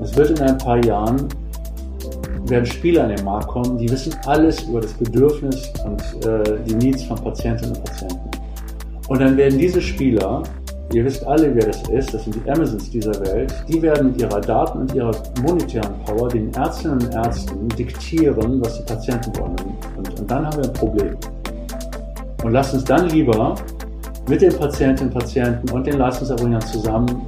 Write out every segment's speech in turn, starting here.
es wird in ein paar Jahren werden Spieler in den Markt kommen, die wissen alles über das Bedürfnis und äh, die Needs von Patientinnen und Patienten. Und dann werden diese Spieler, ihr wisst alle, wer das ist, das sind die Amazons dieser Welt, die werden mit ihrer Daten und ihrer monetären Power den Ärztinnen und Ärzten diktieren, was die Patienten wollen. Und, und dann haben wir ein Problem. Und lasst uns dann lieber mit den Patientinnen und Patienten und den Leistungserbringern zusammen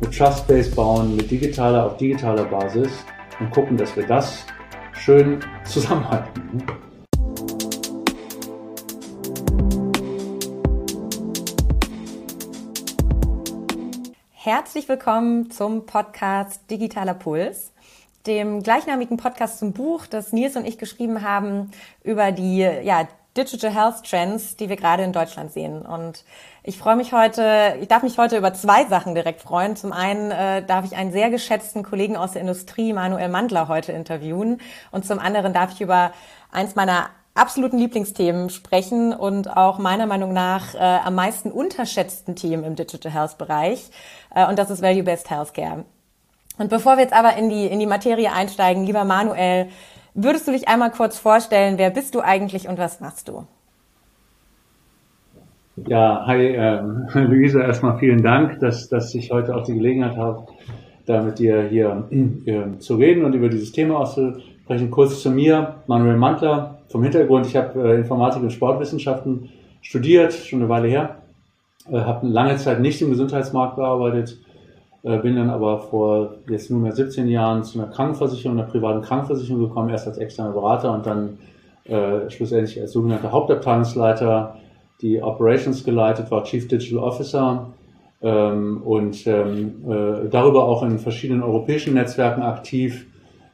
mit Trust-Base bauen, mit digitaler auf digitaler Basis und gucken, dass wir das schön zusammenhalten. Herzlich willkommen zum Podcast Digitaler Puls, dem gleichnamigen Podcast zum Buch, das Nils und ich geschrieben haben über die ja, Digital Health Trends, die wir gerade in Deutschland sehen. Und ich freue mich heute, ich darf mich heute über zwei Sachen direkt freuen. Zum einen äh, darf ich einen sehr geschätzten Kollegen aus der Industrie, Manuel Mandler, heute interviewen. Und zum anderen darf ich über eins meiner absoluten Lieblingsthemen sprechen und auch meiner Meinung nach äh, am meisten unterschätzten Themen im Digital Health Bereich. Äh, und das ist Value-Based Healthcare. Und bevor wir jetzt aber in die, in die Materie einsteigen, lieber Manuel, Würdest du dich einmal kurz vorstellen, wer bist du eigentlich und was machst du? Ja, hi äh, Luisa, erstmal vielen Dank, dass, dass ich heute auch die Gelegenheit habe, da mit dir hier äh, zu reden und über dieses Thema auszusprechen. Kurz zu mir, Manuel Mantler vom Hintergrund. Ich habe äh, Informatik und Sportwissenschaften studiert, schon eine Weile her. Äh, habe lange Zeit nicht im Gesundheitsmarkt gearbeitet, äh, bin dann aber vor jetzt nunmehr 17 Jahren zu einer Krankenversicherung, einer privaten Krankenversicherung gekommen, erst als externer Berater und dann äh, schlussendlich als sogenannter Hauptabteilungsleiter die Operations geleitet, war Chief Digital Officer ähm, und ähm, äh, darüber auch in verschiedenen europäischen Netzwerken aktiv,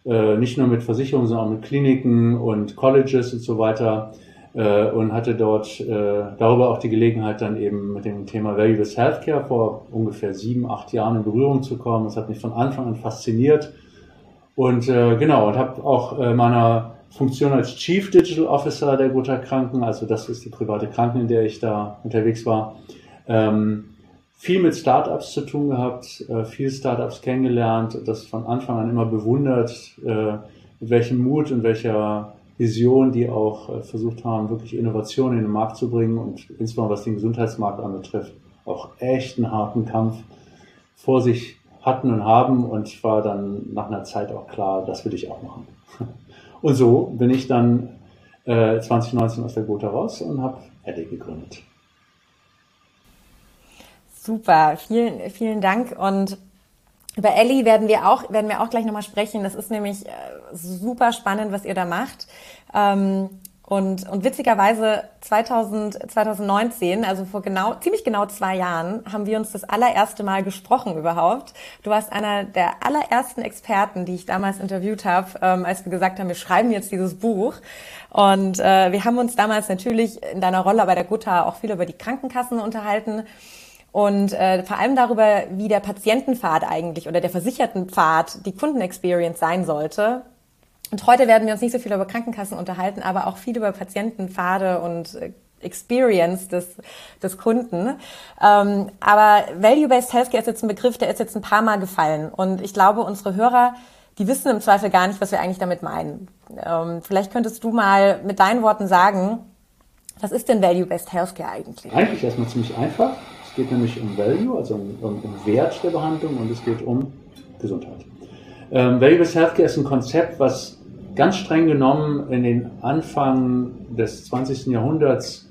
äh, nicht nur mit Versicherungen, sondern auch mit Kliniken und Colleges und so weiter äh, und hatte dort äh, darüber auch die Gelegenheit, dann eben mit dem Thema Value-Based Healthcare vor ungefähr sieben, acht Jahren in Berührung zu kommen. Das hat mich von Anfang an fasziniert. Und äh, genau, und habe auch äh, meiner Funktion als Chief Digital Officer der Gotha Kranken, also das ist die private Kranken, in der ich da unterwegs war, ähm, viel mit Startups zu tun gehabt, äh, viel Startups kennengelernt, das von Anfang an immer bewundert, äh, mit welchem Mut und welcher Vision, die auch äh, versucht haben, wirklich Innovationen in den Markt zu bringen und insbesondere was den Gesundheitsmarkt anbetrifft, auch echt einen harten Kampf vor sich hatten und haben und war dann nach einer Zeit auch klar, das will ich auch machen. Und so bin ich dann äh, 2019 aus der Gotha raus und habe Eddie gegründet. Super, vielen, vielen Dank und über Ellie werden wir auch, werden wir auch gleich nochmal sprechen. Das ist nämlich äh, super spannend, was ihr da macht. Ähm, und, und witzigerweise 2000, 2019, also vor genau, ziemlich genau zwei Jahren, haben wir uns das allererste Mal gesprochen überhaupt. Du warst einer der allerersten Experten, die ich damals interviewt habe, ähm, als wir gesagt haben, wir schreiben jetzt dieses Buch. Und äh, wir haben uns damals natürlich in deiner Rolle bei der Gutta auch viel über die Krankenkassen unterhalten und äh, vor allem darüber, wie der Patientenpfad eigentlich oder der Versichertenpfad die Kundenexperience sein sollte. Und heute werden wir uns nicht so viel über Krankenkassen unterhalten, aber auch viel über Patientenpfade und äh, Experience des, des Kunden. Ähm, aber Value-Based Healthcare ist jetzt ein Begriff, der ist jetzt ein paar Mal gefallen. Und ich glaube, unsere Hörer, die wissen im Zweifel gar nicht, was wir eigentlich damit meinen. Ähm, vielleicht könntest du mal mit deinen Worten sagen, was ist denn Value-Based Healthcare eigentlich? Eigentlich erstmal ziemlich einfach. Es geht nämlich um Value, also um, um, Wert der Behandlung und es geht um Gesundheit. Ähm, Value-Based Healthcare ist ein Konzept, was ganz streng genommen in den Anfang des 20. Jahrhunderts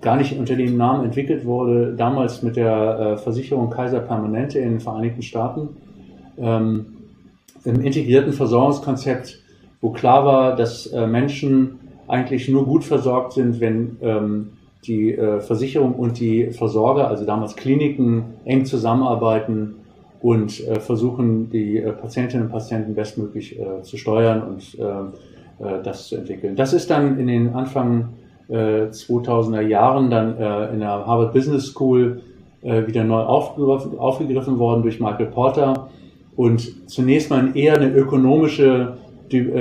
gar nicht unter dem Namen entwickelt wurde, damals mit der äh, Versicherung Kaiser Permanente in den Vereinigten Staaten, ähm, im integrierten Versorgungskonzept, wo klar war, dass äh, Menschen eigentlich nur gut versorgt sind, wenn ähm, die äh, Versicherung und die Versorger, also damals Kliniken, eng zusammenarbeiten und äh, versuchen, die äh, Patientinnen und Patienten bestmöglich äh, zu steuern und äh, äh, das zu entwickeln. Das ist dann in den Anfang 2000er Jahren dann in der Harvard Business School wieder neu aufgegriffen, aufgegriffen worden durch Michael Porter und zunächst mal eher eine ökonomische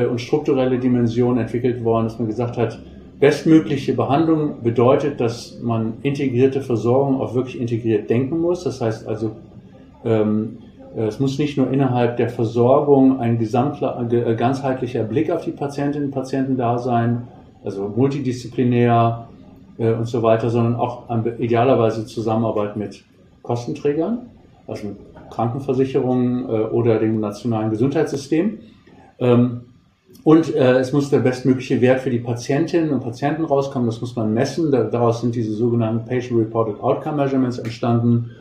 und strukturelle Dimension entwickelt worden, dass man gesagt hat, Bestmögliche Behandlung bedeutet, dass man integrierte Versorgung auch wirklich integriert denken muss. Das heißt also, ähm, Äh, es muss nicht nur innerhalb der Versorgung ein äh, ganzheitlicher Blick auf die Patientinnen und Patienten da sein, also multidisziplinär äh, und so weiter, sondern auch idealerweise Zusammenarbeit mit Kostenträgern, also mit Krankenversicherungen oder dem nationalen Gesundheitssystem. Ähm, und äh, es muss der bestmögliche Wert für die Patientinnen und Patienten rauskommen. Das muss man messen. daraus sind diese sogenannten Patient-Reported Outcome Measurements entstanden.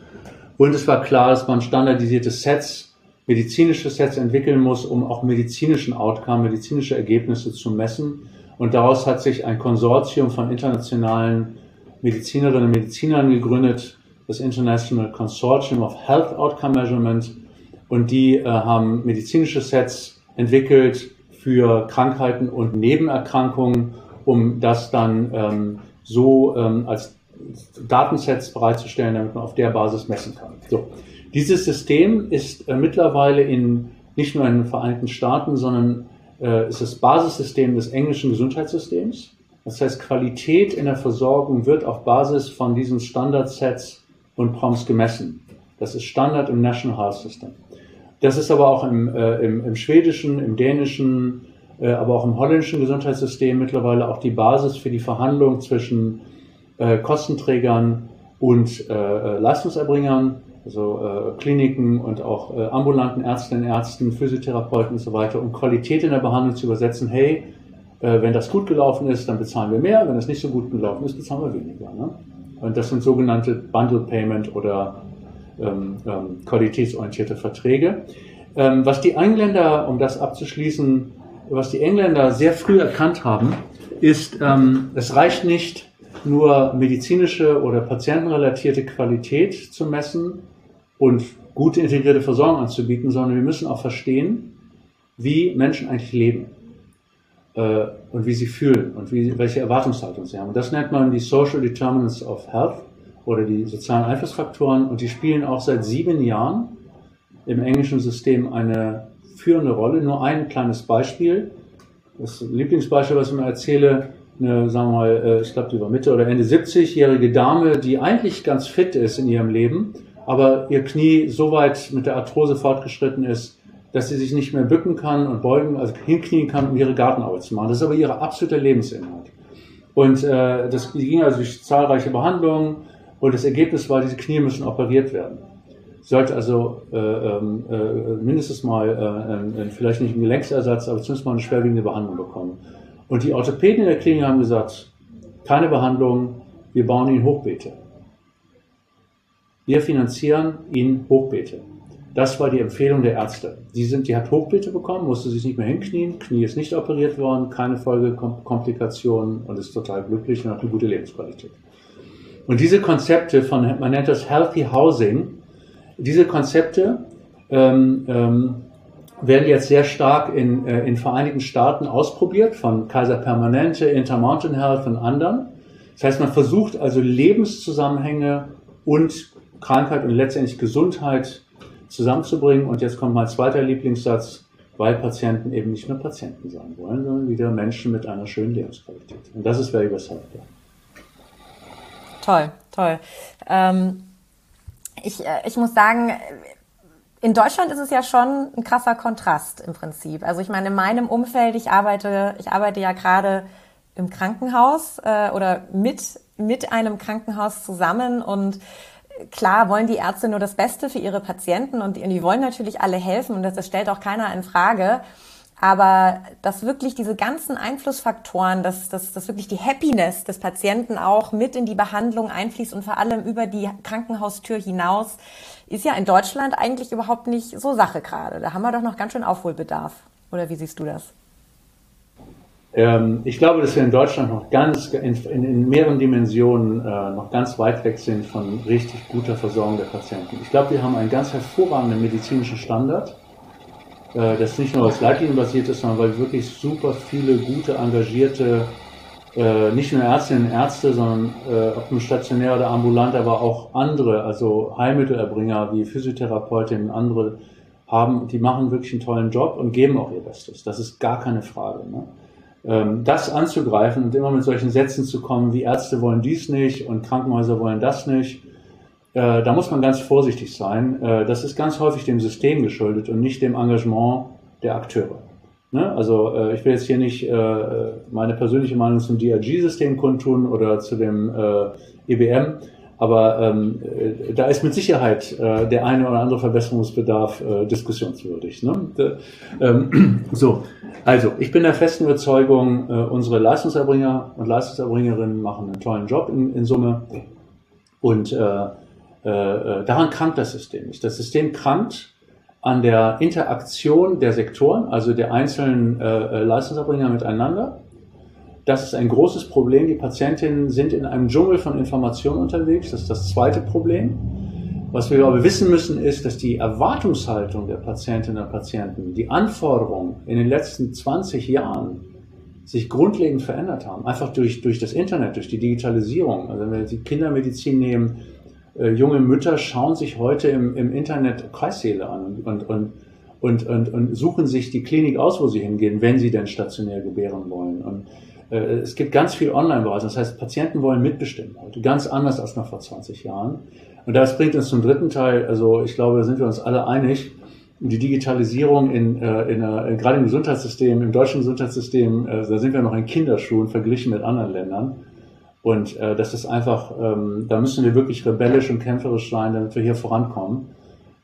Und es war klar, dass man standardisierte Sets, medizinische Sets entwickeln muss, um auch medizinischen Outcome, medizinische Ergebnisse zu messen. Und daraus hat sich ein Konsortium von internationalen Medizinerinnen und Medizinern gegründet, das International Consortium of Health Outcome Measurement. Und die äh, haben medizinische Sets entwickelt für Krankheiten und Nebenerkrankungen, um das dann ähm, so ähm, als Datensets bereitzustellen, damit man auf der Basis messen kann. So. Dieses System ist äh, mittlerweile in, nicht nur in den Vereinigten Staaten, sondern äh, ist das Basissystem des englischen Gesundheitssystems. Das heißt, Qualität in der Versorgung wird auf Basis von diesen Standardsets und Prompts gemessen. Das ist Standard im National Health System. Das ist aber auch im, äh, im, im schwedischen, im dänischen, äh, aber auch im holländischen Gesundheitssystem mittlerweile auch die Basis für die Verhandlung zwischen äh, Kostenträgern und äh, äh, Leistungserbringern, also äh, Kliniken und auch äh, ambulanten Ärztinnen, Ärzten, Physiotherapeuten und so weiter, um Qualität in der Behandlung zu übersetzen. Hey, äh, wenn das gut gelaufen ist, dann bezahlen wir mehr, wenn das nicht so gut gelaufen ist, bezahlen wir weniger. Ne? Und das sind sogenannte Bundle Payment oder ähm, ähm, qualitätsorientierte Verträge. Ähm, was die Engländer, um das abzuschließen, was die Engländer sehr früh erkannt haben, ist, ähm, es reicht nicht, nur medizinische oder patientenrelatierte Qualität zu messen und gute integrierte Versorgung anzubieten, sondern wir müssen auch verstehen, wie Menschen eigentlich leben äh, und wie sie fühlen und wie, welche Erwartungshaltung sie haben. Und das nennt man die Social Determinants of Health oder die sozialen Einflussfaktoren und die spielen auch seit sieben Jahren im englischen System eine führende Rolle. Nur ein kleines Beispiel. Das Lieblingsbeispiel, was ich mir erzähle, eine, sagen wir mal, äh, ich glaube, die war Mitte oder Ende 70-jährige Dame, die eigentlich ganz fit ist in ihrem Leben, aber ihr Knie so weit mit der Arthrose fortgeschritten ist, dass sie sich nicht mehr bücken kann und beugen, also hinknien kann, um ihre Gartenarbeit zu machen. Das ist aber ihre absolute Lebensinhalt. Und äh, das ging also durch zahlreiche Behandlungen und das Ergebnis war, diese Knie müssen operiert werden. Sie sollte also äh, ähm, äh, mindestens mal, äh, vielleicht nicht einen Gelenksersatz, aber zumindest mal eine schwerwiegende Behandlung bekommen. Und die Orthopäden in der Klinik haben gesagt, keine Behandlung, wir bauen Ihnen Hochbeete. Wir finanzieren Ihnen Hochbeete. Das war die Empfehlung der Ärzte. Die, sind, die hat Hochbeete bekommen, musste sich nicht mehr hinknien, Knie ist nicht operiert worden, keine Folgekomplikationen und ist total glücklich und hat eine gute Lebensqualität. Und diese Konzepte von, man nennt das Healthy Housing, diese Konzepte ähm, ähm, werden jetzt sehr stark in, äh, in Vereinigten Staaten ausprobiert, von Kaiser Permanente, Intermountain Health und anderen. Das heißt, man versucht also Lebenszusammenhänge und Krankheit und letztendlich Gesundheit zusammenzubringen. Und jetzt kommt mein zweiter Lieblingssatz, weil Patienten eben nicht nur Patienten sein wollen, sondern wieder Menschen mit einer schönen Lebensqualität. Und das ist Value Healthcare. Toll, toll. Ähm, ich, äh, ich muss sagen, in Deutschland ist es ja schon ein krasser Kontrast im Prinzip. Also ich meine, in meinem Umfeld, ich arbeite, ich arbeite ja gerade im Krankenhaus äh, oder mit, mit einem Krankenhaus zusammen und klar wollen die Ärzte nur das Beste für ihre Patienten und die, die wollen natürlich alle helfen und das, das stellt auch keiner in Frage. Aber dass wirklich diese ganzen Einflussfaktoren, dass, dass, dass wirklich die Happiness des Patienten auch mit in die Behandlung einfließt und vor allem über die Krankenhaustür hinaus, ist ja in Deutschland eigentlich überhaupt nicht so Sache gerade. Da haben wir doch noch ganz schön Aufholbedarf. Oder wie siehst du das? Ähm, ich glaube, dass wir in Deutschland noch ganz in, in, in mehreren Dimensionen äh, noch ganz weit weg sind von richtig guter Versorgung der Patienten. Ich glaube, wir haben einen ganz hervorragenden medizinischen Standard das nicht nur aus Leitlinienbasiert ist, sondern weil wirklich super viele gute, engagierte, äh, nicht nur Ärztinnen und Ärzte, sondern äh, ob nun stationär oder ambulant, aber auch andere, also Heilmittelerbringer wie Physiotherapeutinnen und andere haben, die machen wirklich einen tollen Job und geben auch ihr Bestes. Das ist gar keine Frage. Ne? Ähm, das anzugreifen und immer mit solchen Sätzen zu kommen, wie Ärzte wollen dies nicht und Krankenhäuser wollen das nicht, äh, da muss man ganz vorsichtig sein. Äh, das ist ganz häufig dem System geschuldet und nicht dem Engagement der Akteure. Ne? Also äh, ich will jetzt hier nicht äh, meine persönliche Meinung zum DRG-System kundtun oder zu dem äh, EBM, aber ähm, äh, da ist mit Sicherheit der eine oder andere Verbesserungsbedarf diskussionswürdig. Ne? De, ähm, so, also ich bin der festen Überzeugung, unsere Leistungserbringer und Leistungserbringerinnen machen einen tollen Job in, in Summe und äh, daran krankt das System nicht. Das System krankt an der Interaktion der Sektoren, also der einzelnen äh, äh, Leistungserbringer miteinander. Das ist ein großes Problem. Die Patientinnen sind in einem Dschungel von Informationen unterwegs. Das ist das zweite Problem. Was wir aber wissen müssen, ist, dass die Erwartungshaltung der Patientinnen und Patienten, die Anforderungen in den letzten 20 Jahren sich grundlegend verändert haben. Einfach durch, durch das Internet, durch die Digitalisierung. Also wenn wir die Kindermedizin nehmen, äh, junge Mütter schauen sich heute im, im Internet Kreissäle an und, und, und, und, und suchen sich die Klinik aus, wo sie hingehen, wenn sie denn stationär gebären wollen. Und äh, es gibt ganz viel Online-Beratung. Das heißt, Patienten wollen mitbestimmen heute, ganz anders als noch vor 20 Jahren. Und das bringt uns zum dritten Teil. Also ich glaube, da sind wir uns alle einig. Die Digitalisierung in, äh, in, in gerade im Gesundheitssystem, im deutschen Gesundheitssystem, äh, da sind wir noch in Kinderschuhen verglichen mit anderen Ländern. Und äh, das ist einfach, ähm, da müssen wir wirklich rebellisch und kämpferisch sein, damit wir hier vorankommen.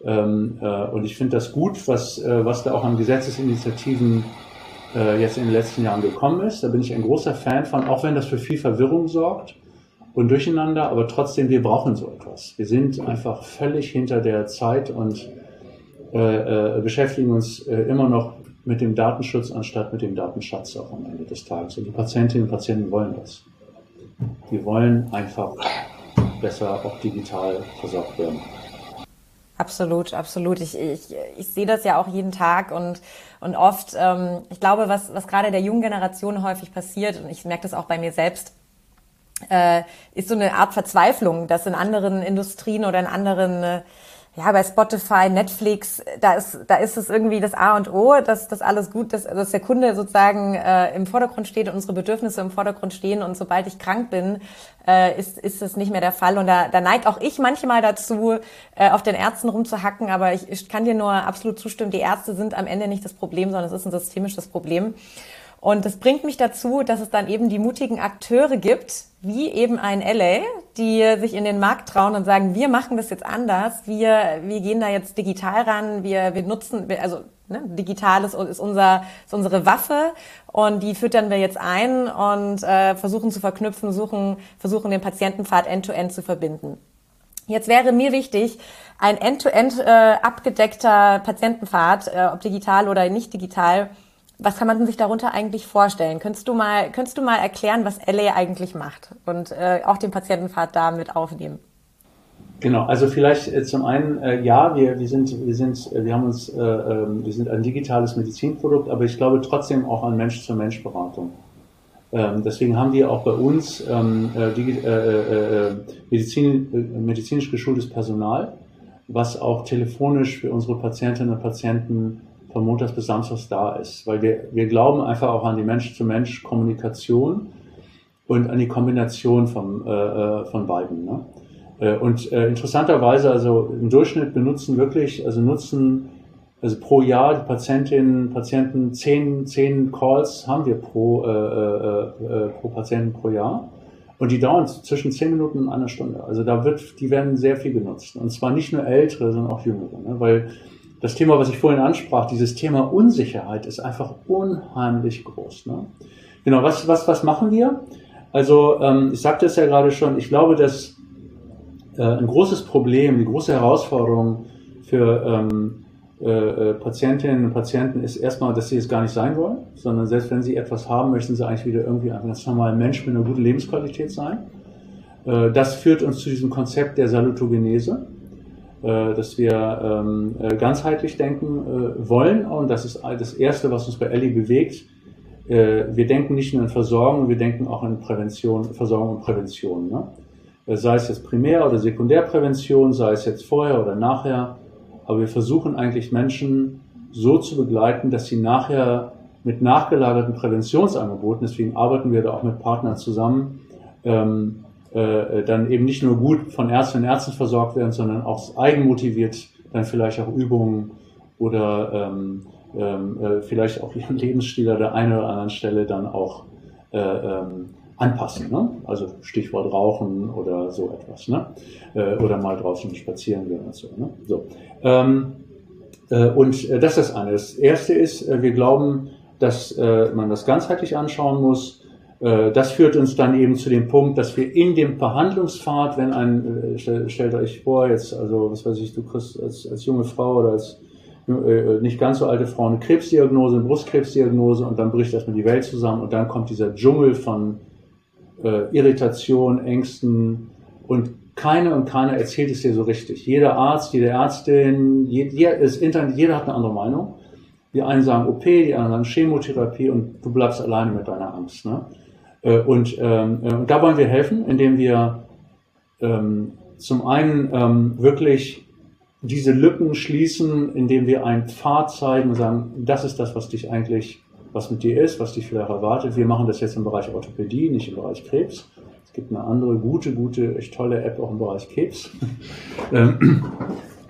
Ähm, äh, und ich finde das gut, was, äh, was da auch an Gesetzesinitiativen äh, jetzt in den letzten Jahren gekommen ist. Da bin ich ein großer Fan von, auch wenn das für viel Verwirrung sorgt und Durcheinander, aber trotzdem, wir brauchen so etwas. Wir sind einfach völlig hinter der Zeit und äh, äh, beschäftigen uns äh, immer noch mit dem Datenschutz anstatt mit dem Datenschatz auch am Ende des Tages. Und die Patientinnen und Patienten wollen das. Wir wollen einfach besser auch digital versorgt werden. Absolut, absolut. Ich, ich, ich sehe das ja auch jeden Tag und, und oft, ähm, ich glaube, was, was gerade der jungen Generation häufig passiert, und ich merke das auch bei mir selbst, äh, ist so eine Art Verzweiflung, dass in anderen Industrien oder in anderen äh, ja, bei Spotify, Netflix, da ist, da ist es irgendwie das A und O, dass das alles gut, dass, dass der Kunde sozusagen äh, im Vordergrund steht und unsere Bedürfnisse im Vordergrund stehen und sobald ich krank bin, äh, ist, ist das nicht mehr der Fall. Und da, da neigt auch ich manchmal dazu, äh, auf den Ärzten rumzuhacken, aber ich, ich kann dir nur absolut zustimmen, die Ärzte sind am Ende nicht das Problem, sondern es ist ein systemisches Problem. Und das bringt mich dazu, dass es dann eben die mutigen Akteure gibt, wie eben ein LA, die sich in den Markt trauen und sagen, wir machen das jetzt anders, wir, wir gehen da jetzt digital ran, wir, wir nutzen, also ne, digital ist, ist, unser, ist unsere Waffe und die füttern wir jetzt ein und äh, versuchen zu verknüpfen, suchen, versuchen den Patientenpfad end-to-end -end zu verbinden. Jetzt wäre mir wichtig, ein end-to-end -end, äh, abgedeckter Patientenpfad, äh, ob digital oder nicht digital, was kann man sich darunter eigentlich vorstellen? Könntest du mal, könntest du mal erklären, was LA eigentlich macht und äh, auch den Patientenpfad da mit aufnehmen? Genau, also vielleicht äh, zum einen, äh, ja, wir, wir sind, wir sind, wir haben uns, äh, ähm, wir sind ein digitales Medizinprodukt, aber ich glaube trotzdem auch an Mensch-zu-Mensch-Beratung. Ähm, deswegen haben wir auch bei uns ähm, äh, äh, Medizin, medizinisch geschultes Personal, was auch telefonisch für unsere Patientinnen und Patienten von Montags bis Samstags da ist. Weil wir, wir glauben einfach auch an die Mensch-zu-Mensch-Kommunikation und an die Kombination von, äh, äh, von beiden. Ne? Äh, und äh, interessanterweise, also im Durchschnitt benutzen wirklich, also nutzen also pro Jahr die Patientinnen, Patienten zehn, zehn Calls haben wir pro, äh, äh, pro Patienten pro Jahr. Und die dauern zwischen zehn Minuten und einer Stunde. Also da wird, die werden sehr viel genutzt. Und zwar nicht nur ältere, sondern auch jüngere. Ne? Weil das Thema, was ich vorhin ansprach, dieses Thema Unsicherheit ist einfach unheimlich groß. Ne? Genau, was, was, was machen wir? Also, ähm, ich sagte es ja gerade schon, ich glaube, dass äh, ein großes Problem, die große Herausforderung für ähm, äh, äh, Patientinnen und Patienten ist erstmal, dass sie es gar nicht sein wollen, sondern selbst wenn sie etwas haben, möchten sie eigentlich wieder irgendwie ein ganz normaler Mensch mit einer guten Lebensqualität sein. Äh, das führt uns zu diesem Konzept der Salutogenese. Äh, dass wir ähm, äh, ganzheitlich denken äh, wollen. Und das ist das Erste, was uns bei Ellie bewegt. wir denken nicht nur in Versorgung, wir denken auch in Prävention, Versorgung und Prävention. Ne? Sei es jetzt Primär- oder Sekundärprävention, sei es jetzt vorher oder nachher. Aber wir versuchen eigentlich Menschen so zu begleiten, dass sie nachher mit nachgelagerten Präventionsangeboten, deswegen arbeiten wir da auch mit Partnern zusammen, ähm, äh, dann eben nicht nur gut von Ärztinnen und Ärzten versorgt werden, sondern auch eigenmotiviert dann vielleicht auch Übungen oder ähm, ähm, äh, vielleicht auch ihren Lebensstil an der einen oder anderen Stelle dann auch äh, ähm, anpassen. Ne? Also Stichwort Rauchen oder so etwas. Ne? Äh, oder mal draußen spazieren gehen und so. Ne? so. Ähm, äh, und äh, das ist das eine. Das erste ist, äh, wir glauben, dass äh, man das ganzheitlich anschauen muss. Äh, das führt uns dann eben zu dem Punkt, dass wir in dem Verhandlungspfad, wenn ein, stell, stellt euch vor, jetzt, also was weiß ich, du kriegst als, als junge Frau oder als nicht ganz so alte Frau eine Krebsdiagnose, eine Brustkrebsdiagnose und dann bricht erstmal die Welt zusammen und dann kommt dieser Dschungel von äh, Irritation, Ängsten und keiner und keiner erzählt es dir so richtig. Jeder Arzt, jede Ärztin, jeder, das Internet, jeder hat eine andere Meinung. Die einen sagen OP, die anderen sagen Chemotherapie und du bleibst alleine mit deiner Angst. Ne? Äh, und, ähm, äh, und da wollen wir helfen, indem wir ähm, zum einen ähm, wirklich diese Lücken schließen, indem wir einen Pfad zeigen und sagen, das ist das, was dich eigentlich was mit dir ist, was dich vielleicht erwartet. Wir machen das jetzt im Bereich Orthopädie, nicht im Bereich Krebs. Es gibt eine andere gute, gute, echt tolle App auch im Bereich Krebs. Ähm,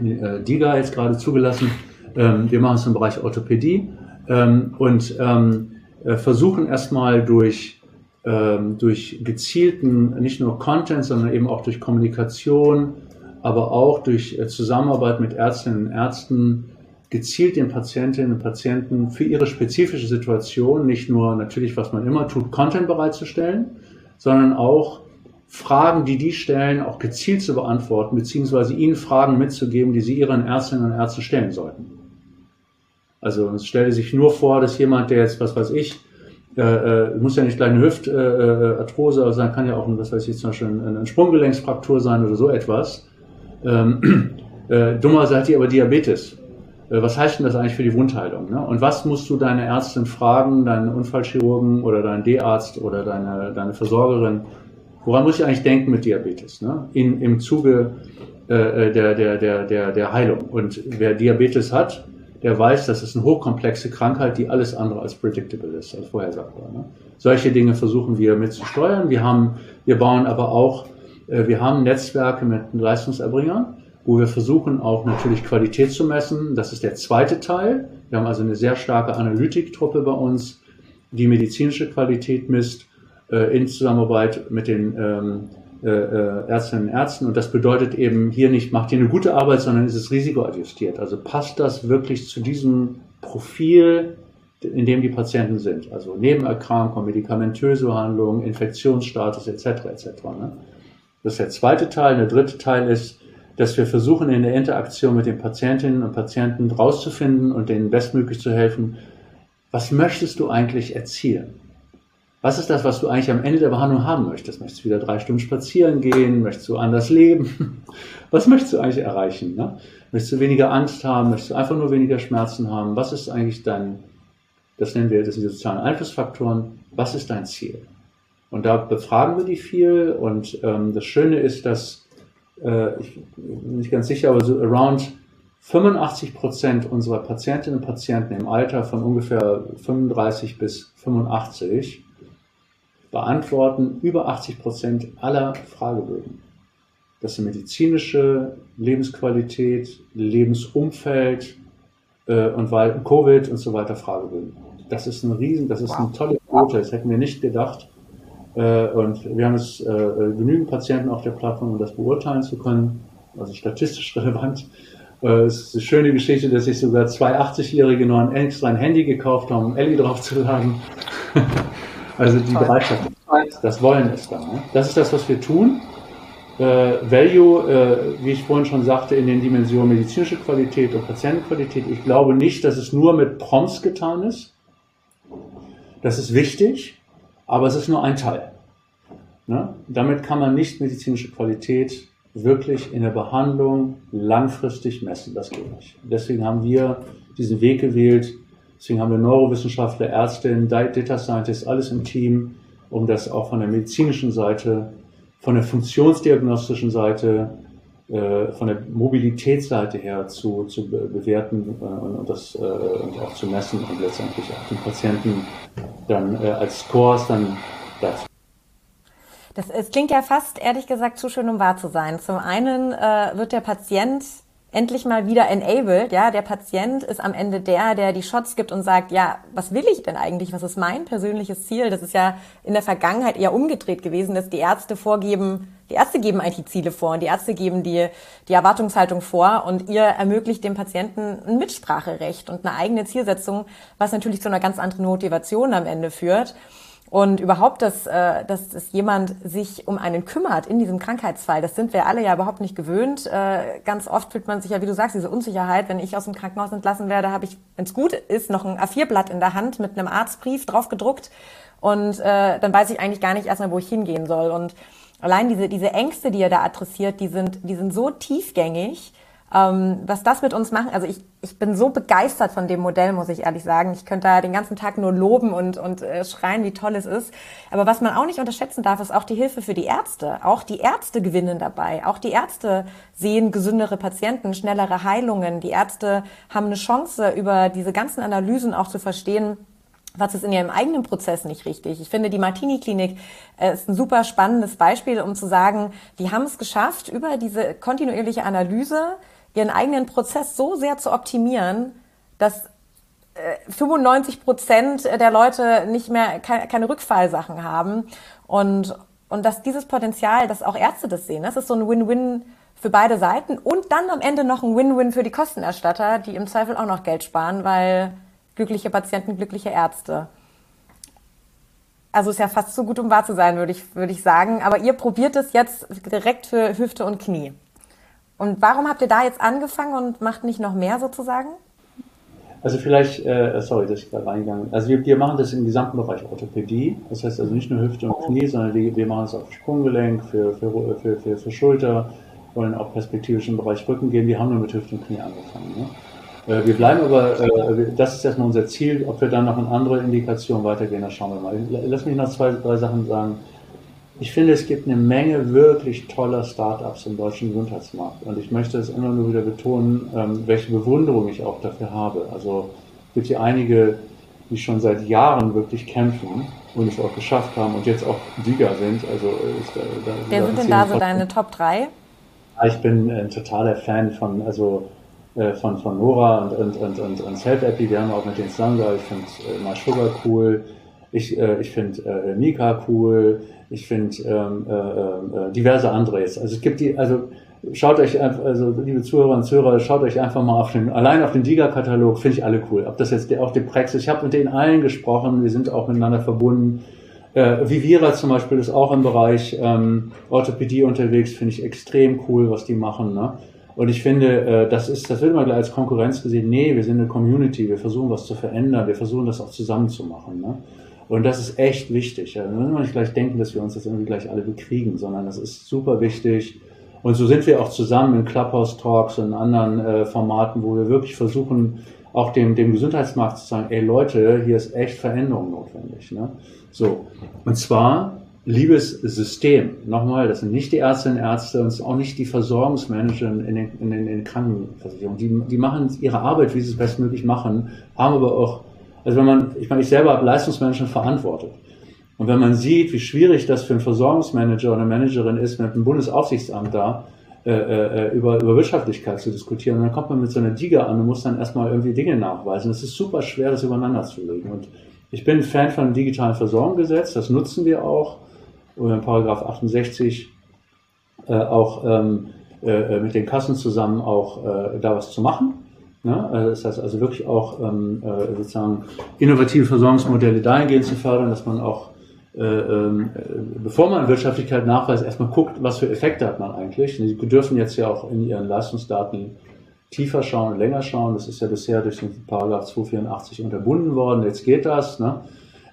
äh, DIGA jetzt gerade zugelassen. Ähm, wir machen es im Bereich Orthopädie und ähm, äh, versuchen erstmal durch, ähm, durch gezielten, nicht nur Content, sondern eben auch durch Kommunikation, aber auch durch äh, Zusammenarbeit mit Ärztinnen und Ärzten gezielt den Patientinnen und Patienten für ihre spezifische Situation nicht nur natürlich, was man immer tut, Content bereitzustellen, sondern auch Fragen, die die stellen, auch gezielt zu beantworten, beziehungsweise ihnen Fragen mitzugeben, die sie ihren Ärztinnen und Ärzten stellen sollten. Also es stelle sich nur vor, dass jemand, der jetzt, was weiß ich, äh, äh, muss ja nicht gleich eine Hüftarthrose äh, äh sein, kann ja auch, was weiß ich, zum Beispiel eine, Sprunggelenksfraktur sein oder so etwas. Ähm, äh, dummerseits aber Diabetes. Äh, was heißt denn das eigentlich für die Wundheilung? Ne? Und was musst du deine Ärztin fragen, deinen Unfallchirurgen oder deinen D-Arzt oder deine, deine Versorgerin? Woran muss ich eigentlich denken mit Diabetes? Ne? In, Im Zuge äh, der, der, der, der, der Heilung. Und wer Diabetes hat, der weiß, das ist eine hochkomplexe Krankheit, die alles andere als predictable ist, als vorhersagbar. Ne? Solche Dinge versuchen wir mitzusteuern. Wir haben, wir bauen aber auch, äh, wir haben Netzwerke mit Leistungserbringern wo wir versuchen auch natürlich Qualität zu messen. Das ist der zweite Teil. Wir haben also eine sehr starke Analytiktruppe bei uns, die medizinische Qualität misst äh, in Zusammenarbeit mit den ähm, äh, äh, Ärztinnen und Ärzten. Und das bedeutet eben hier nicht, macht ihr eine gute Arbeit, sondern ist es risikoadjustiert. Also passt das wirklich zu diesem Profil, in dem die Patienten sind. Also Nebenerkrankungen, medikamentöse Behandlung, Infektionsstatus etc. etc. Ne? Das ist der zweite Teil. Der dritte Teil ist, dass wir versuchen, in der Interaktion mit den Patientinnen und Patienten rauszufinden und denen bestmöglich zu helfen, was möchtest du eigentlich erzielen? Was ist das, was du eigentlich am Ende der Behandlung haben möchtest? Möchtest du wieder drei Stunden spazieren gehen? Möchtest du anders leben? Was möchtest du eigentlich erreichen? Ne? Möchtest du weniger Angst haben? Möchtest du einfach nur weniger Schmerzen haben? Was ist eigentlich dein, das nennen wir, das sind die sozialen Einflussfaktoren, was ist dein Ziel? Und da befragen wir die viel und ähm, das Schöne ist, dass äh, ich bin nicht ganz sicher, aber so around 85 Prozent unserer Patientinnen und Patienten im Alter von ungefähr 35 bis 85 beantworten über 80 Prozent aller Fragebögen. Das sind medizinische Lebensqualität, Lebensumfeld äh, und weil Covid und so weiter Fragebögen. Das ist ein Riesen, das ist eine tolle Quote. Das hätten wir nicht gedacht. Äh, und wir haben es äh, genügend Patienten auf der Plattform, um das beurteilen zu können, also statistisch relevant. Äh, es ist eine schöne Geschichte, dass sich sogar zwei 80-Jährige noch ein extra ein Handy gekauft haben, um Ellie draufzuladen. also die Bereitschaft, das Wollen ist da. Ne? Das ist das, was wir tun. Äh, Value, äh, wie ich vorhin schon sagte, in den Dimensionen medizinische Qualität und Patientenqualität. Ich glaube nicht, dass es nur mit Prompts getan ist. Das ist wichtig. Aber es ist nur ein Teil. Ne? Damit kann man nicht medizinische Qualität wirklich in der Behandlung langfristig messen. Das geht nicht. Deswegen haben wir diesen Weg gewählt. Deswegen haben wir Neurowissenschaftler, Ärztinnen, Data Scientists, alles im Team, um das auch von der medizinischen Seite, von der funktionsdiagnostischen Seite, äh, von der Mobilitätsseite her zu, zu bewerten äh, und das äh, und auch zu messen und letztendlich auch den Patienten dann als Scores dann dazu. Das, es klingt ja fast, ehrlich gesagt, zu schön, um wahr zu sein. Zum einen äh, wird der Patient endlich mal wieder enabled. Ja, der Patient ist am Ende der, der die Shots gibt und sagt, ja, was will ich denn eigentlich? Was ist mein persönliches Ziel? Das ist ja in der Vergangenheit eher umgedreht gewesen, dass die Ärzte vorgeben, die Ärzte geben eigentlich die Ziele vor und die Ärzte geben die, die Erwartungshaltung vor und ihr ermöglicht dem Patienten ein Mitspracherecht und eine eigene Zielsetzung, was natürlich zu einer ganz anderen Motivation am Ende führt. Und überhaupt, dass, äh, dass, dass jemand sich um einen kümmert in diesem Krankheitsfall, das sind wir alle ja überhaupt nicht gewöhnt. Äh, ganz oft fühlt man sich ja, wie du sagst, diese Unsicherheit. Wenn ich aus dem Krankenhaus entlassen werde, habe ich, wenn es gut ist, noch ein A4-Blatt in der Hand mit einem Arztbrief drauf gedruckt. Und äh, dann weiß ich eigentlich gar nicht erstmal, wo ich hingehen soll. Und allein diese, diese Ängste, die er da adressiert, die sind, die sind so tiefgängig, ähm, was das mit uns machen, also ich, ich bin so begeistert von dem Modell, muss ich ehrlich sagen. Ich könnte da den ganzen Tag nur loben und, und äh, schreien, wie toll es ist. Aber was man auch nicht unterschätzen darf, ist auch die Hilfe für die Ärzte. Auch die Ärzte gewinnen dabei. Auch die Ärzte sehen gesündere Patienten, schnellere Heilungen. Die Ärzte haben eine Chance, über diese ganzen Analysen auch zu verstehen, was ist in ihrem eigenen Prozess nicht richtig. Ich finde, die Martini-Klinik äh, ist ein super spannendes Beispiel, um zu sagen, die haben es geschafft, über diese kontinuierliche Analyse ihren eigenen Prozess so sehr zu optimieren, dass 95 äh, Prozent der Leute nicht mehr keine, Rückfallsachen haben und und dass dieses Potenzial, dass auch Ärzte das sehen, das ist so ein Win-Win für beide Seiten und dann am Ende noch ein Win-Win für die Kostenerstatter, die im Zweifel auch noch Geld sparen, weil glückliche Patienten, glückliche Ärzte. Also ist ja fast so gut, um wahr zu sein, würde ich, würde ich sagen. Aber ihr probiert es jetzt direkt für Hüfte und Knie. Und warum habt ihr da jetzt angefangen und macht nicht noch mehr sozusagen? Also vielleicht, äh, sorry, dass ich gerade reingegangen bin. Also wir, wir machen das im gesamten Bereich Orthopädie. Das heißt also nicht nur Hüfte und Knie, sondern wir, wir machen es für Sprunggelenk, für, für, für, für, für Schulter, wollen auch perspektivisch im Bereich Rücken gehen. Wir haben nur mit Hüfte und Knie angefangen. Ne? Äh, wir bleiben aber, äh, das ist erstmal unser Ziel. Ob wir dann noch in andere Indikationen weitergehen, das schauen wir mal. Lass mich noch zwei, drei Sachen sagen. Ich finde, es gibt eine Menge wirklich toller Startups im deutschen Gesundheitsmarkt. Und ich möchte es immer nur wieder betonen, ähm, welche Bewunderung ich auch dafür habe. Also es gibt hier einige, die schon seit Jahren wirklich kämpfen und es auch geschafft haben und jetzt auch Sieger sind. Also ist, da, Wer sind denn da so deine Top 3? Ich bin ein totaler Fan von, also äh, von, von Nora und, und, und, und, und Self-Appy. Wir haben auch mit denen zusammengearbeitet. Ich finde äh, Sugar cool. Ich, äh, ich finde äh, Mika cool. Ich finde ähm, äh, äh, diverse andere jetzt. Also es gibt die, also schaut euch einfach, also liebe Zuhörer und Zuhörer, schaut euch einfach mal auf den, allein auf den Diga-Katalog, finde ich alle cool. Ob das jetzt der, auch die Praxis, ich habe mit denen allen gesprochen, wir sind auch miteinander verbunden. Äh, Vivira zum Beispiel ist auch im Bereich ähm, Orthopädie unterwegs, finde ich extrem cool, was die machen. Ne? Und ich finde, äh, das ist, das wird immer als Konkurrenz gesehen. Nee, wir sind eine Community, wir versuchen was zu verändern, wir versuchen das auch zusammen zu machen. Ne? Und das ist echt wichtig. Ja. Da müssen wir nicht gleich denken, dass wir uns das irgendwie gleich alle bekriegen, sondern das ist super wichtig. Und so sind wir auch zusammen in Clubhouse Talks und anderen äh, Formaten, wo wir wirklich versuchen, auch dem, dem Gesundheitsmarkt zu sagen, ey Leute, hier ist echt Veränderung notwendig. Ne? So. Und zwar, liebes System, nochmal, das sind nicht die Ärztinnen und Ärzte und auch nicht die Versorgungsmanager in den, in den, in den Krankenversicherungen. Die, die machen ihre Arbeit, wie sie es bestmöglich machen, haben aber auch also wenn man, ich meine, ich selber habe Leistungsmanagement verantwortet. Und wenn man sieht, wie schwierig das für einen Versorgungsmanager oder eine Managerin ist, mit dem Bundesaufsichtsamt da äh, äh, über, über Wirtschaftlichkeit zu diskutieren, dann kommt man mit so einer Diga an und muss dann erstmal irgendwie Dinge nachweisen. Es ist super schwer, das übereinander zu legen. Und ich bin Fan von dem digitalen Versorgungsgesetz, das nutzen wir auch, um in Paragraph 68 äh, auch ähm, äh, mit den Kassen zusammen auch äh, da was zu machen. Ne? Also das heißt also wirklich auch ähm, äh, sozusagen innovative Versorgungsmodelle dahingehend zu fördern, dass man auch, äh, äh, bevor man Wirtschaftlichkeit nachweist, erstmal guckt, was für Effekte hat man eigentlich. Sie dürfen jetzt ja auch in ihren Leistungsdaten tiefer schauen und länger schauen. Das ist ja bisher durch den Paragraph 284 unterbunden worden. Jetzt geht das. Ne?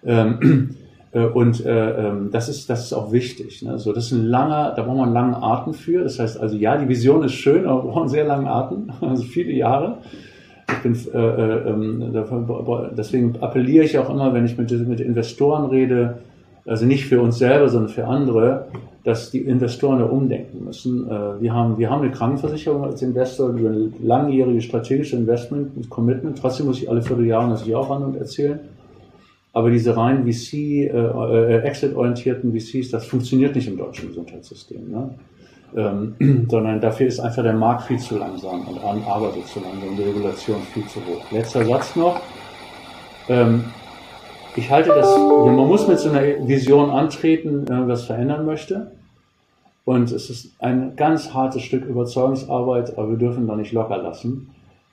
Ähm, äh, und äh, ähm, das, ist, das ist auch wichtig. Ne? So, das ist ein langer, da braucht man einen langen Atem für. Das heißt also, ja, die Vision ist schön, aber wir brauchen einen sehr langen Atem, also viele Jahre. Ich bin, äh, äh, ähm, deswegen appelliere ich auch immer, wenn ich mit, Investoren rede, also nicht für uns selber, sondern für andere, dass die Investoren da umdenken müssen. Äh, wir, haben, wir haben eine Krankenversicherung als Investor, über eine langjährige strategische Investment, Commitment. Trotzdem muss ich alle Vierteljahre natürlich auch an und erzählen. Aber diese rein VC, äh, äh, exit-orientierten VCs, das funktioniert nicht im deutschen Gesundheitssystem. Ne? Ähm, sondern dafür ist einfach der Markt viel zu langsam und arbeitet zu langsam und die Regulation viel zu hoch. Letzter Satz noch. Ähm, ich halte das, man muss mit so einer Vision antreten, wenn man was verändern möchte. Und es ist ein ganz hartes Stück Überzeugungsarbeit, aber wir dürfen da nicht locker lassen,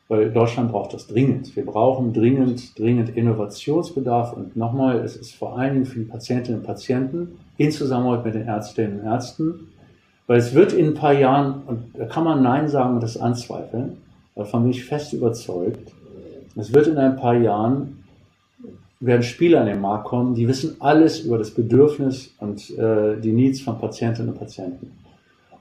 weil Deutschland braucht das dringend. Wir brauchen dringend, dringend Innovationsbedarf. Und nochmal, es ist vor allen Dingen für die Patientinnen und Patienten in Zusammenarbeit mit den Ärztinnen und Ärzten, weil es wird in ein paar Jahren, und da kann man Nein sagen und das anzweifeln, davon bin ich fest überzeugt, es wird in ein paar Jahren werden Spieler an den Markt kommen, die wissen alles über das Bedürfnis und äh, die Needs von Patientinnen und Patienten.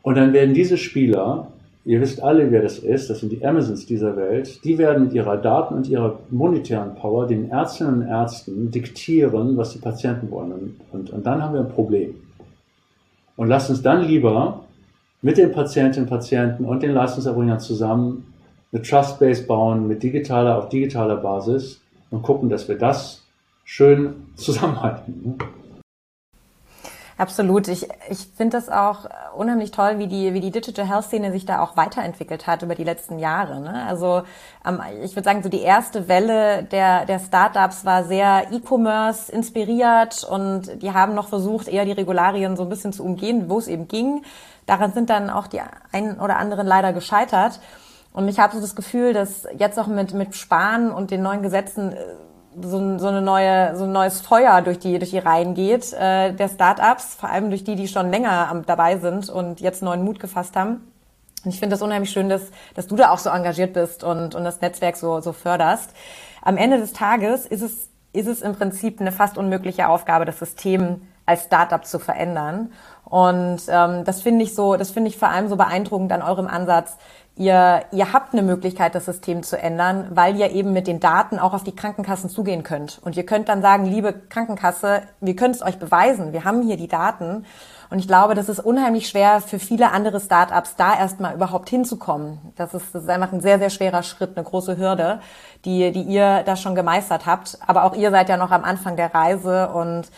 Und dann werden diese Spieler, ihr wisst alle, wer das ist, das sind die Amazons dieser Welt, die werden mit ihrer Daten und ihrer monetären Power den Ärztinnen und Ärzten diktieren, was die Patienten wollen. Und, und, und dann haben wir ein Problem. Und lasst uns dann lieber mit den Patientinnen und Patienten und den Leistungserbringern zusammen eine Trust Base bauen mit digitaler, auf digitaler Basis und gucken, dass wir das schön zusammenhalten. Absolut. Ich, ich finde das auch unheimlich toll, wie die, wie die Digital Health Szene sich da auch weiterentwickelt hat über die letzten Jahre. Ne? Also ähm, ich würde sagen, so die erste Welle der, der Startups war sehr E-Commerce inspiriert und die haben noch versucht, eher die Regularien so ein bisschen zu umgehen, wo es eben ging. Daran sind dann auch die einen oder anderen leider gescheitert. Und ich habe so das Gefühl, dass jetzt auch mit, mit Sparen und den neuen Gesetzen äh, so, so eine neue, so ein neues Feuer durch die, durch die Reihen geht, äh, der Startups, vor allem durch die, die schon länger am, dabei sind und jetzt neuen Mut gefasst haben. Und ich finde das unheimlich schön, dass, dass du da auch so engagiert bist und, und das Netzwerk so, so förderst. Am Ende des Tages ist es, ist es im Prinzip eine fast unmögliche Aufgabe, das System als Startup zu verändern. Und ähm, das finde ich so, das finde ich vor allem so beeindruckend an eurem Ansatz, Ihr, ihr habt eine Möglichkeit, das System zu ändern, weil ihr eben mit den Daten auch auf die Krankenkassen zugehen könnt. Und ihr könnt dann sagen, liebe Krankenkasse, wir können es euch beweisen, wir haben hier die Daten. Und ich glaube, das ist unheimlich schwer für viele andere Startups, da erstmal überhaupt hinzukommen. Das ist, das ist einfach ein sehr, sehr schwerer Schritt, eine große Hürde, die, die ihr da schon gemeistert habt. Aber auch ihr seid ja noch am Anfang der Reise und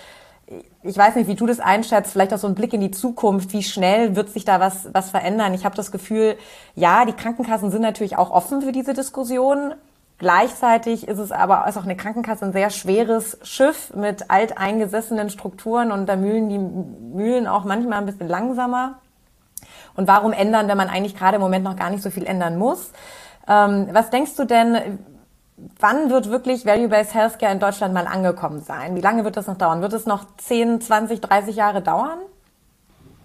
ich weiß nicht, wie du das einschätzt, vielleicht auch so ein Blick in die Zukunft, wie schnell wird sich da was, was verändern? Ich habe das Gefühl, ja, die Krankenkassen sind natürlich auch offen für diese Diskussion. Gleichzeitig ist es aber ist auch eine Krankenkasse ein sehr schweres Schiff mit alteingesessenen Strukturen und da mühlen die Mühlen auch manchmal ein bisschen langsamer. Und warum ändern, wenn man eigentlich gerade im Moment noch gar nicht so viel ändern muss? Ähm, was denkst du denn, wann wird wirklich Value-Based Healthcare in Deutschland mal angekommen sein? Wie lange wird das noch dauern? Wird es noch 10, 20, 30 Jahre dauern?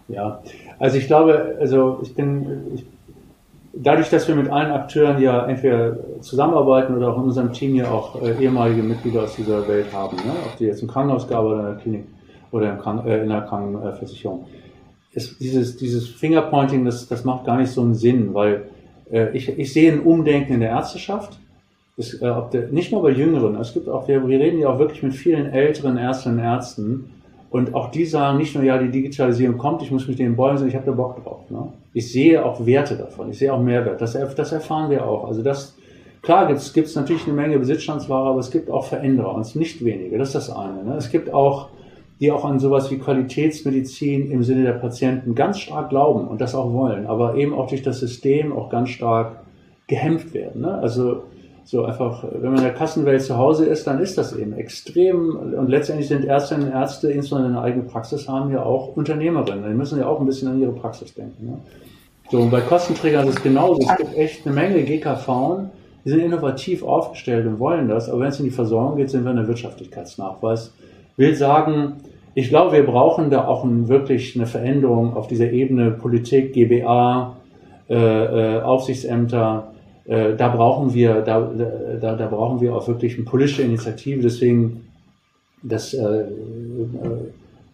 Ja, also ich glaube, also ich bin, ich, dadurch, dass wir mit allen Akteuren ja entweder zusammenarbeiten oder auch in unserem Team ja auch äh, ehemalige Mitglieder aus dieser Welt haben, ne? ob die jetzt im Krankenhaus oder in der Klinik oder Kranken, äh, in der Krankenversicherung. Ist dieses, dieses Fingerpointing, das, das macht gar nicht so einen Sinn, weil äh, ich, ich sehe ein Umdenken in der Ärzteschaft ist, äh, der, nicht nur bei Jüngeren, es gibt auch, wir, wir reden ja auch wirklich mit vielen älteren Ärztinnen und Ärzten und auch die sagen nicht nur, ja, die Digitalisierung kommt, ich muss mich denen beugen, sondern ich habe da Bock drauf. Ne? Ich sehe auch Werte davon, ich sehe auch Mehrwert, das, das erfahren wir auch. Also das, klar gibt es natürlich eine Menge Besitzstandsware, aber es gibt auch Veränderer und es nicht wenige, das ist das eine. Ne? Es gibt auch, die auch an sowas wie Qualitätsmedizin im Sinne der Patienten ganz stark glauben und das auch wollen, aber eben auch durch das System auch ganz stark gehemmt werden. Ne? Also so einfach, wenn man in der Kassenwelt zu Hause ist, dann ist das eben extrem. Und letztendlich sind Ärztinnen und Ärzte, insbesondere eine eigene Praxis haben, ja auch Unternehmerinnen. Die müssen ja auch ein bisschen an ihre Praxis denken. Ne? So, und bei Kostenträgern ist es genauso. Es gibt echt eine Menge GKV, die sind innovativ aufgestellt und wollen das. Aber wenn es in die Versorgung geht, sind wir in der Wirtschaftlichkeitsnachweis. Will sagen, ich glaube, wir brauchen da auch ein, wirklich eine Veränderung auf dieser Ebene Politik, GBA, äh, äh, Aufsichtsämter, äh, da brauchen wir, da, da, da brauchen wir auch wirklich eine politische Initiative. Deswegen, das, äh, äh,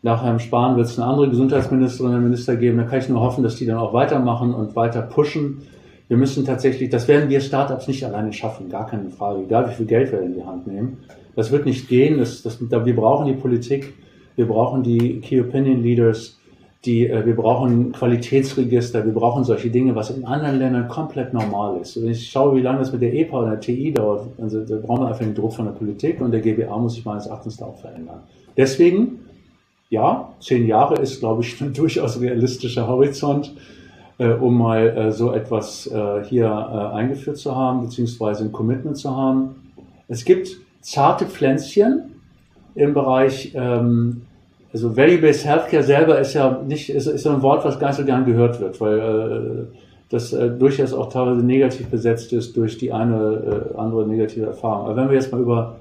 nach Herrn Spahn wird es eine andere Gesundheitsministerin und Minister geben. Da kann ich nur hoffen, dass die dann auch weitermachen und weiter pushen. Wir müssen tatsächlich, das werden wir Startups nicht alleine schaffen, gar keine Frage, egal wie viel Geld wir in die Hand nehmen. Das wird nicht gehen. Das, das, wir brauchen die Politik, wir brauchen die Key Opinion Leaders, die, äh, wir brauchen Qualitätsregister, wir brauchen solche Dinge, was in anderen Ländern komplett normal ist. Wenn ich schaue, wie lange das mit der EPA oder der TI dauert, also da brauchen wir einfach den Druck von der Politik und der GBA muss sich meines Erachtens da auch verändern. Deswegen, ja, zehn Jahre ist, glaube ich, ein durchaus realistischer Horizont, äh, um mal äh, so etwas äh, hier äh, eingeführt zu haben, beziehungsweise ein Commitment zu haben. Es gibt zarte Pflänzchen im Bereich ähm, also Value-Based Healthcare selber ist ja nicht, ist, ist ein Wort, was gar nicht so gern gehört wird, weil äh, das äh, durchaus auch teilweise negativ besetzt ist durch die eine äh, andere negative Erfahrung. Aber wenn wir jetzt mal über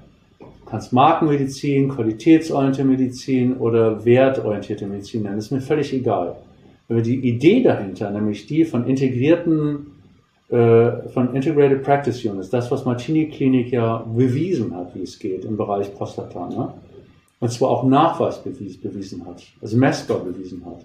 kannst Markenmedizin, qualitätsorientierte Medizin oder wertorientierte Medizin nennen, ist mir völlig egal. Wenn wir die Idee dahinter, nämlich die von integrierten, äh, von Integrated Practice Units, das, was Martini Klinik ja bewiesen hat, wie es geht im Bereich Prostata, ne? Und zwar auch Nachweis bewiesen hat, also messbar bewiesen hat,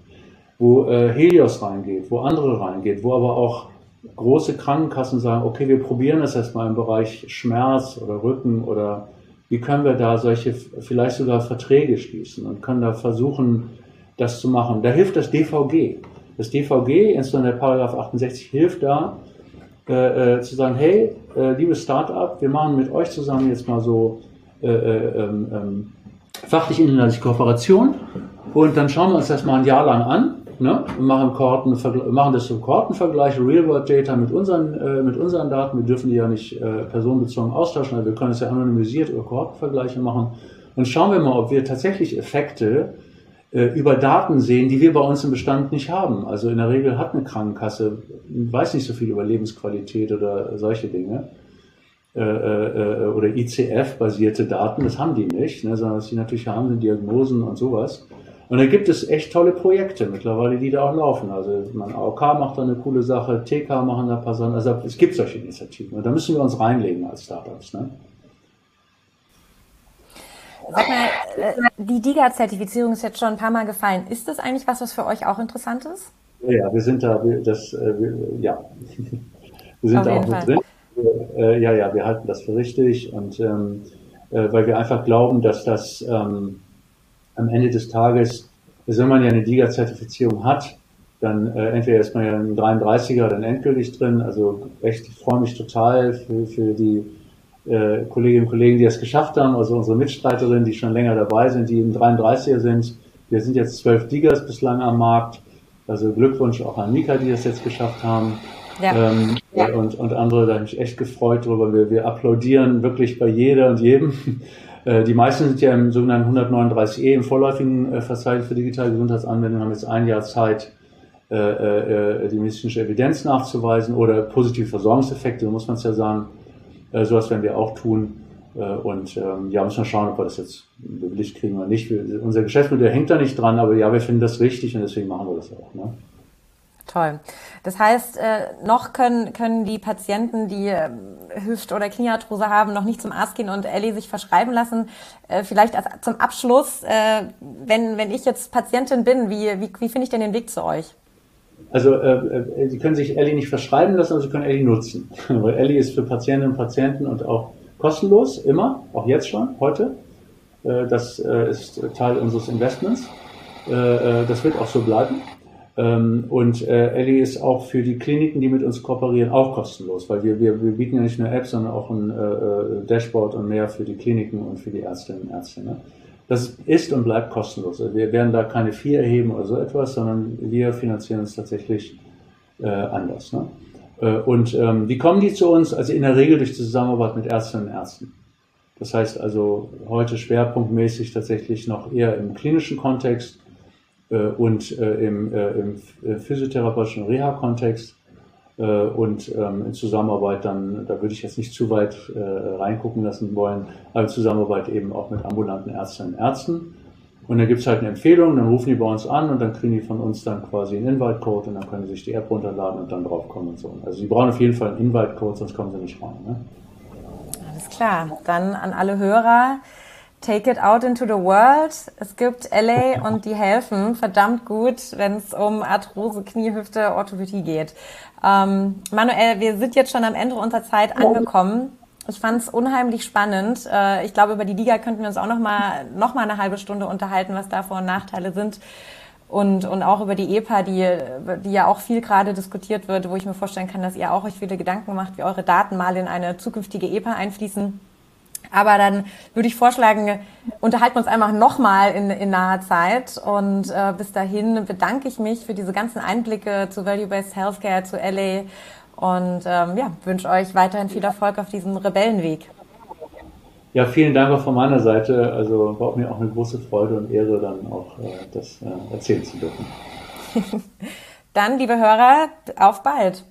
wo äh, Helios reingeht, wo andere reingeht, wo aber auch große Krankenkassen sagen, okay, wir probieren das erstmal im Bereich Schmerz oder Rücken oder wie können wir da solche vielleicht sogar Verträge schließen und können da versuchen, das zu machen. Da hilft das DVG. Das DVG, insbesondere der Paragraph 68, hilft da, äh, äh, zu sagen, hey, äh, liebes Startup, wir machen mit euch zusammen jetzt mal so äh, äh ähm, ähm, fachlich-inhaltliche Kooperation und dann schauen wir uns das mal ein Jahr lang an ne, und machen, Kohorten, machen das so Kohortenvergleiche, Real-World-Data mit unseren, äh, mit unseren Daten. Wir dürfen die ja nicht äh, personenbezogen austauschen, aber wir können es ja anonymisiert über Kohortenvergleiche machen. Und schauen wir mal, ob wir tatsächlich Effekte äh, über Daten sehen, die wir bei uns im Bestand nicht haben. Also in der Regel hat eine Krankenkasse, weiß nicht so viel über Lebensqualität oder solche Dinge. Äh, äh, oder ICF-basierte Daten, das haben die nicht, ne, sondern was sie natürlich haben, sind Diagnosen und sowas. Und da gibt es echt tolle Projekte mittlerweile, die da auch laufen. Also mein AOK macht da eine coole Sache, TK machen da ein paar Sachen. Also es gibt solche Initiativen und da müssen wir uns reinlegen als Startups. Ne? Sag mal, äh, die DIGA-Zertifizierung ist jetzt schon ein paar Mal gefallen. Ist das eigentlich was, was für euch auch interessant ist? Ja, wir sind da, das, wir, ja, wir sind Auf da auch mit Fall. drin. Äh, ja, ja, wir halten das für richtig und ähm, äh, weil wir einfach glauben, dass das ähm, am Ende des Tages, wenn man ja eine DIGA-Zertifizierung hat, dann äh, entweder ist man ja ein 33er dann endgültig drin. Also echt, ich freue mich total für, für die äh, Kolleginnen und Kollegen, die es geschafft haben, also unsere Mitstreiterinnen, die schon länger dabei sind, die im 33er sind. Wir sind jetzt zwölf Digas bislang am Markt. Also Glückwunsch auch an Mika, die das jetzt geschafft haben. Ja. Ähm, ja. Und, und andere, da habe ich mich echt gefreut drüber. Wir, wir applaudieren wirklich bei jeder und jedem. Äh, die meisten sind ja im sogenannten 139e, im vorläufigen äh, Verzeichnis für digitale Gesundheitsanwendungen, haben jetzt ein Jahr Zeit, äh, die medizinische Evidenz nachzuweisen oder positive Versorgungseffekte, so muss man es ja sagen. Sowas werden wir auch tun. Und ähm, ja, müssen wir schauen, ob wir das jetzt bewilligt kriegen oder nicht. Wir, unser Geschäftsmodell hängt da nicht dran, aber ja, wir finden das richtig und deswegen machen wir das auch. Ne? Toll. Das heißt, äh, noch können, können die Patienten, die äh, Hüft- oder Kniearthrose haben, noch nicht zum Arzt gehen und Ellie sich verschreiben lassen. Äh, vielleicht als, zum Abschluss, äh, wenn, wenn ich jetzt Patientin bin, wie, wie, wie finde ich denn den Weg zu euch? Also äh, Sie können sich Ellie nicht verschreiben lassen, aber Sie können Ellie nutzen. Weil Ellie ist für Patientinnen und Patienten und auch kostenlos, immer, auch jetzt schon, heute. Äh, das äh, ist Teil unseres Investments. Das wird auch so bleiben. Ähm, und äh, Ellie ist auch für die Kliniken, die mit uns kooperieren, auch kostenlos, weil wir, wir, wir bieten ja nicht nur Apps, sondern auch ein äh, äh, Dashboard und mehr für die Kliniken und für die Ärztinnen und Ärzte. Ne? Das ist und bleibt kostenlos. Also wir werden da keine Vier erheben oder so etwas, sondern wir finanzieren uns tatsächlich äh, anders. Ne? Äh, und ähm, wie kommen die zu uns? Also in der Regel durch Zusammenarbeit mit Ärztinnen und Ärzten. Das heißt also heute schwerpunktmäßig tatsächlich noch eher im klinischen Kontext, und äh, im, äh, im physiotherapeutischen Reha-Kontext und ähm, in Zusammenarbeit dann, da würde ich jetzt nicht zu weit reingucken lassen wollen, aber in Zusammenarbeit eben auch mit ambulanten Ärztinnen und Ärzten. Und dann gibt es halt eine Empfehlung, dann rufen die bei uns an und dann kriegen die von uns dann quasi einen Invite-Code und dann können sie sich die App runterladen und dann draufkommen und so. Also sie brauchen auf jeden Fall einen Invite-Code, sonst kommen sie nicht rein. Ne? Alles klar. Dann an alle Hörer. Take it out into the world. Es gibt LA und die helfen verdammt gut, wenn es um Arthrose, Kniehüfte, Orthopädie geht. Ähm, Manuel, wir sind jetzt schon am Ende unserer Zeit angekommen. Ich fand es unheimlich spannend. Äh, ich glaube, über die Liga könnten wir uns auch noch mal, noch mal eine halbe Stunde unterhalten, was da Vor- und Nachteile sind. und, und auch über die EPA, die, die ja auch viel gerade diskutiert wird, wo ich mir vorstellen kann, dass ihr auch euch viele Gedanken macht, wie eure Daten mal in eine zukünftige EPA einfließen. Aber dann würde ich vorschlagen, unterhalten wir uns einfach nochmal in, in naher Zeit. Und äh, bis dahin bedanke ich mich für diese ganzen Einblicke zu Value-Based Healthcare, zu LA und ähm, ja, wünsche euch weiterhin viel Erfolg auf diesem Rebellenweg. Ja, vielen Dank auch von meiner Seite. Also war mir auch eine große Freude und Ehre, dann auch äh, das äh, erzählen zu dürfen. dann, liebe Hörer, auf bald.